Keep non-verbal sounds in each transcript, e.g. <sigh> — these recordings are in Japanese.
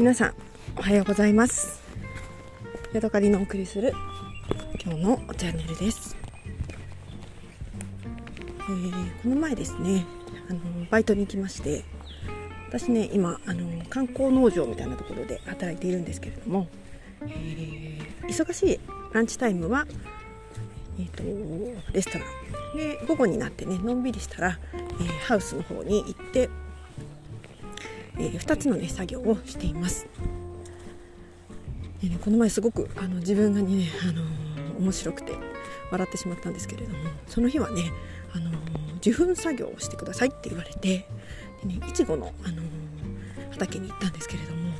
皆さんおはようございます。ヤドカリのお送りする今日のチャンネルです、えーこの前ですねあのバイトに行きまして私ね今あの観光農場みたいなところで働いているんですけれども、えー忙しいランチタイムは、えー、とレストラン。で午後になってねのんびりしたら、えーハウスの方に行ってえー2つの、ね、作業をしています。でね、この前すごくあの自分がね、あのー面白くて笑ってしまったんですけれどもその日はね、あのー受粉作業をしてくださいって言われてで、ね、いちごの、あの畑に行ったんですけれども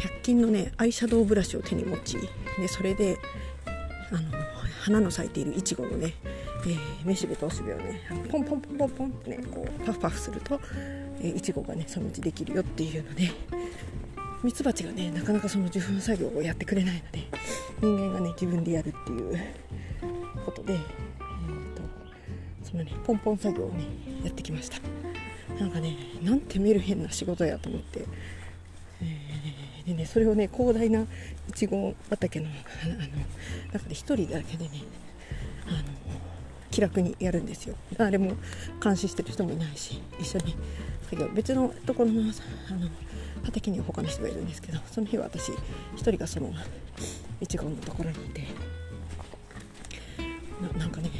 100均のねアイシャドウブラシを手に持ちでそれで、あの花の咲いているいちごのね、えー、めしべとおしべをねポンポンポンポンポンってねこうパフパフするとえーいちごがねそのうちできるよっていうのでミツバチがねなかなかその受粉作業をやってくれないので人間がね自分でやるっていうことで、えー、とそのねポンポン作業をねやってきました。なんかねなんてメルヘンな仕事やと思って、えーでねそれをね広大ないちご畑のあの中で一人だけでね気楽にやるんですよ。誰も監視してる人もいないし一緒に。作業別のところのあの畑には他の人がいるんですけどその日は私一人がそのいちごのところにいてななんかね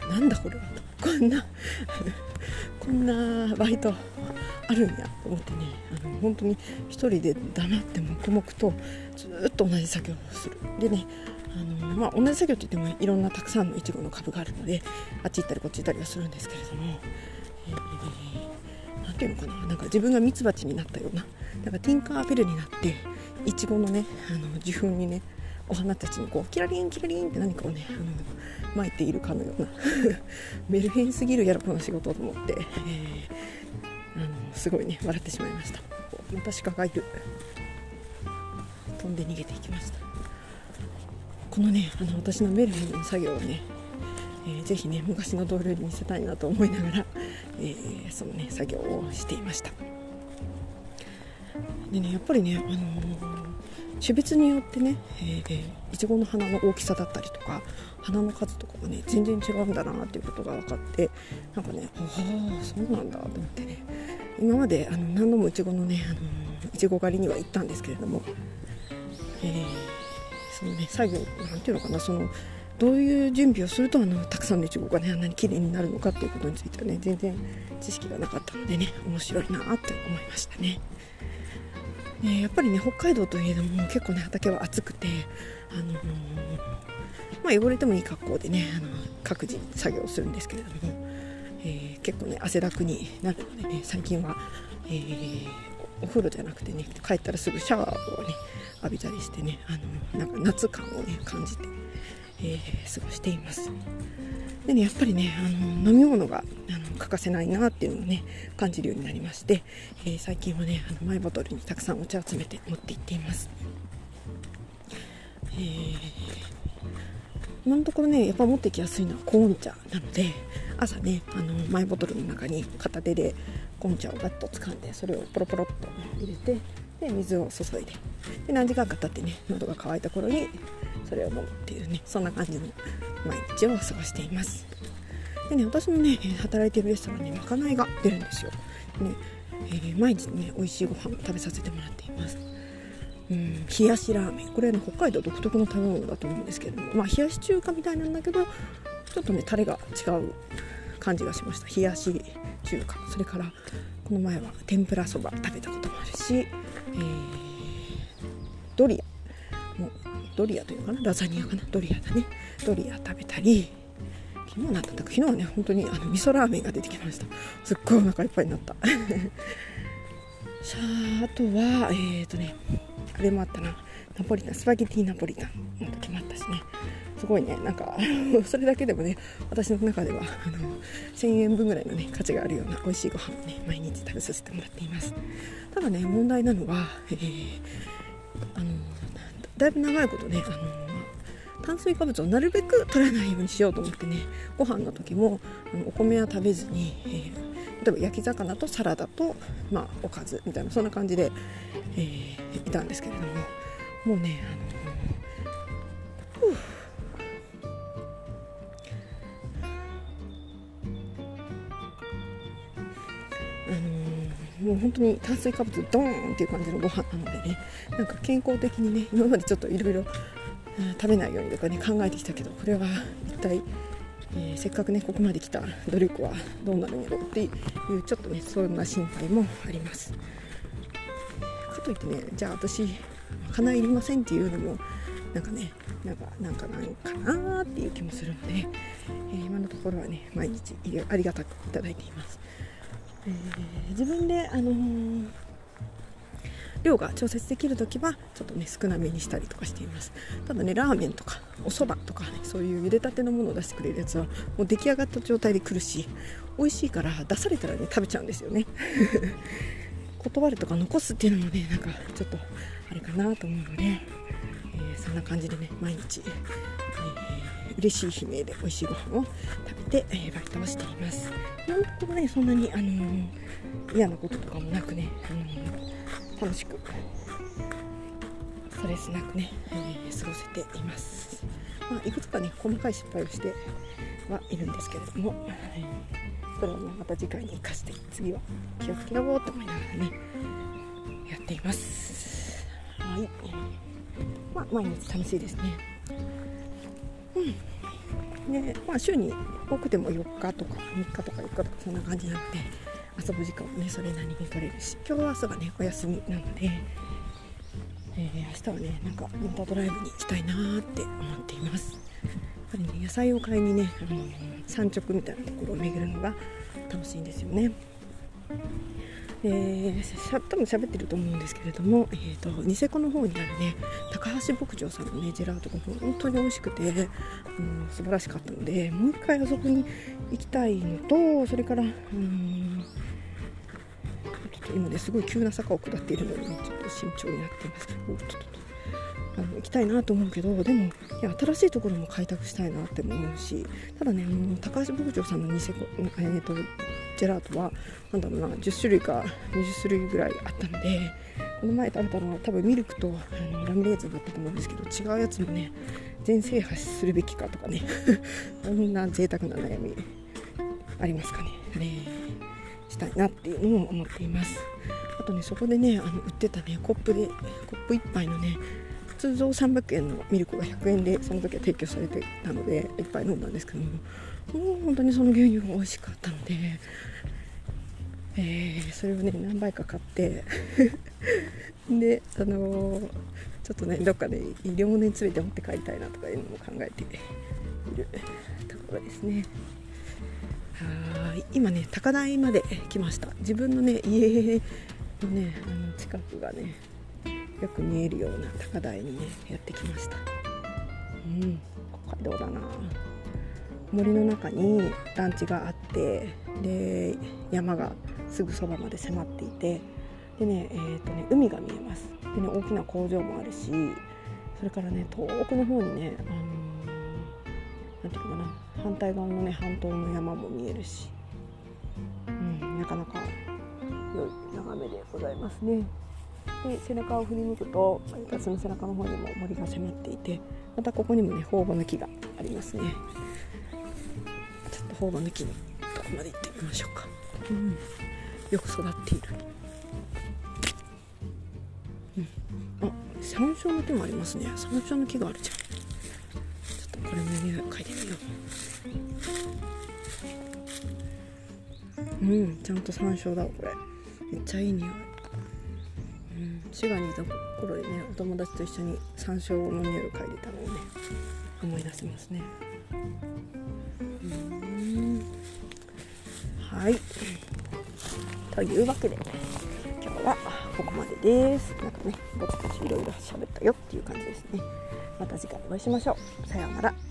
あのなんだこれはと。こんな <laughs> こんなバイトあるんやと思ってねあの本当に一人で黙って黙々とずっと同じ作業をする。でねあの、まあ、同じ作業って言ってもいろんなたくさんのいちごの株があるのであっち行ったりこっち行ったりはするんですけれども、えーていうのかななんか自分がミツバチになったようななんかティンカーベルになっていちごのねあの受粉にねお花たちにこうキラリンキラリンって何かをねあの巻いているかのような <laughs> メルヘンすぎるやろこの仕事と思って、えーあのすごいね笑ってしまいました。また鹿がいる。飛んで逃げていきました。このねあの私のメルヘンな作業をね、えーぜひね昔の同僚に見せたいなと思いながら、えーそのね作業をしていました。でねやっぱりね、あのー種別によってね、えーいちごの花の大きさだったりとか花の数とかがね全然違うんだなっていうことが分かってなんかねああそうなんだと思ってね。今まであの何度もいちごのね、あのいちご狩りには行ったんですけれども、えーそのね作業なんていうのかなそのどういう準備をするとあのたくさんのいちごがねあんなに綺麗になるのかっていうことについてはね全然知識がなかったのでね面白いなって思いましたね。ねやっぱりね北海道といえども結構ね畑は暑くてあのーまあ汚れてもいい格好でねあの各自作業するんですけれども、えー結構ね汗だくになるのでね最近は、えーお風呂じゃなくてね帰ったらすぐシャワーをね浴びたりしてねあのなんか夏感をね感じて、えー過ごしています。でねやっぱりねあの飲み物があの欠かせないなっていうのをね感じるようになりまして、えー最近はねあのマイボトルにたくさんお茶を詰めて持って行っています。えー今のところねやっぱ持ってきやすいのはコーン茶なので朝ねあのマイボトルの中に片手でコーン茶をガッと掴んでそれをポロポロっと入れてで水を注いで。で何時間か経ってね喉が渇いた頃にそれを飲むっていうねそんな感じの毎日を過ごしています。でね私のね働いてるレストランにまかないが出るんですよ、ねえー毎日ね美味しいご飯を食べさせてもらっています。うん、冷やしラーメン。これね北海道独特の食べ物だと思うんですけども、まあ、冷やし中華みたいなんだけどちょっとねタレが違う感じがしました。冷やし中華。それからこの前は天ぷらそば食べたこともあるし、えードリア。もうドリアというかな。ラザニアかな。ドリアだね。ドリア食べたり昨日なんだったか。昨日はね本当にあの味噌ラーメンが出てきました。すっごいお腹いっぱいになった。さああとはえっ、ー、とねあれもあったな。ナポリタン。スパゲティナポリタンの時もあったしね。すごいね。なんか <laughs> それだけでもね私の中ではあの1000円分ぐらいのね価値があるような美味しいご飯をね毎日食べさせてもらっています。ただね問題なのは、えーあのだいぶ長いことねあの炭水化物をなるべく取らないようにしようと思ってねご飯の時もあのお米は食べずに、えー例えば焼き魚とサラダと、まあ、おかずみたいなそんな感じで、えー、いたんですけれどももうねあもう本当に炭水化物ドーンっていう感じのご飯なのでねなんか健康的にね今までちょっといろいろ食べないようにとかね考えてきたけどこれは一体、えー、せっかくねここまで来た努力はどうなるんやろっていうちょっとねそんな心配もあります。かといってねじゃあ私叶いりませんっていうのもなんかねなんかなんかなんかなっていう気もするので、えー、今のところはね毎日ありがたくいただいています、えー、自分であのー量が調節できる時はちょっとね少なめにしたりとかしています。ただねラーメンとかお蕎麦とかねそういう茹でたてのものを出してくれるやつはもう出来上がった状態で来るし美味しいから出されたらね食べちゃうんですよね。<laughs> 断るとか残すっていうのもねなんかちょっとあれかなと思うので、そんな感じでね毎日、えー、嬉しい悲鳴で美味しいご飯を食べて、えー、バイトをしています。今のところねそんなに、あのー、嫌なこととかもなくね、あのー楽しくストレスなくね、えー、過ごせています、まあ、いくつかね細かい失敗をしてはいるんですけれども、えー、それをねまた次回に生かして次は気をつけようと思いながらねやっています。はい。まあ毎日楽しいですね。うん。でまあ週に多くても4日とか3日とか4日とかそんな感じなので遊ぶ時間もねそれなりに取れるし今日は朝がねお休みなので、えー、明日はねなんかウンタードライブに行きたいなって思っています。やっぱりね野菜を買いにね、あの産直みたいなところを巡るのが楽しいんですよね。えー、多分喋ってると思うんですけれども、えーと、ニセコの方にあるね高橋牧場さんのねジェラートが本当に美味しくて、うん、素晴らしかったのでもう一回あそこに行きたいのとそれから、うん今ねすごい急な坂を下っているので、ね、ちょっと慎重になっています。おちょっとあの行きたいなと思うけどでもいや新しいところも開拓したいなって思うしただねもう高橋牧場さんのニセコ、えーと、ジェラートはなんだろうな10種類か20種類ぐらいあったのでこの前食べたのは多分ミルクとあのラムレーズンだったと思うんですけど違うやつもね全制覇するべきかとかね <laughs> そんな贅沢な悩みありますかね。ねしたいなっていうのも思っていますあとねそこでねあの売ってたねコップでコップ1杯のね通常300円のミルクが100円でその時は提供されてたのでいっぱい飲んだんですけどももう本当にその牛乳が美味しかったので、<laughs> えー、それをね何杯か買って <laughs> であのー、ちょっとねどっかで医療物に連れて持って帰りたいなとかいうのも考えているところですね。はい今ね高台まで来ました自分のね家のねあの近くがねよく見えるような高台にねやってきました。うん。北海道だな。森の中に団地があってで山がすぐそばまで迫っていてでね,、えーとね海が見えます。でね大きな工場もあるしそれからね遠くの方にね、あのー、ていうかな。反対側のね半島の山も見えるし、うん、なかなか良い眺めでございますね。で背中を振り向くと私の背中の方にも森が迫っていてまたここにもね頬葉の木がありますね。ちょっと頬葉の木にどこまで行ってみましょうか、うん、よく育っている、うん、あ山椒の木もありますね。山椒の木があるじゃん。ちょっとこれも匂い嗅いでみよう。うんちゃんと山椒だこれ。めっちゃいい匂い。滋賀にいた頃にねお友達と一緒に山椒の匂いを嗅いでたのをね思い出せますね。はい。というわけで今日はここまでです。なんかねぼちぼちいろいろ喋ったよっていう感じですね。また次回お会いしましょう。さようなら。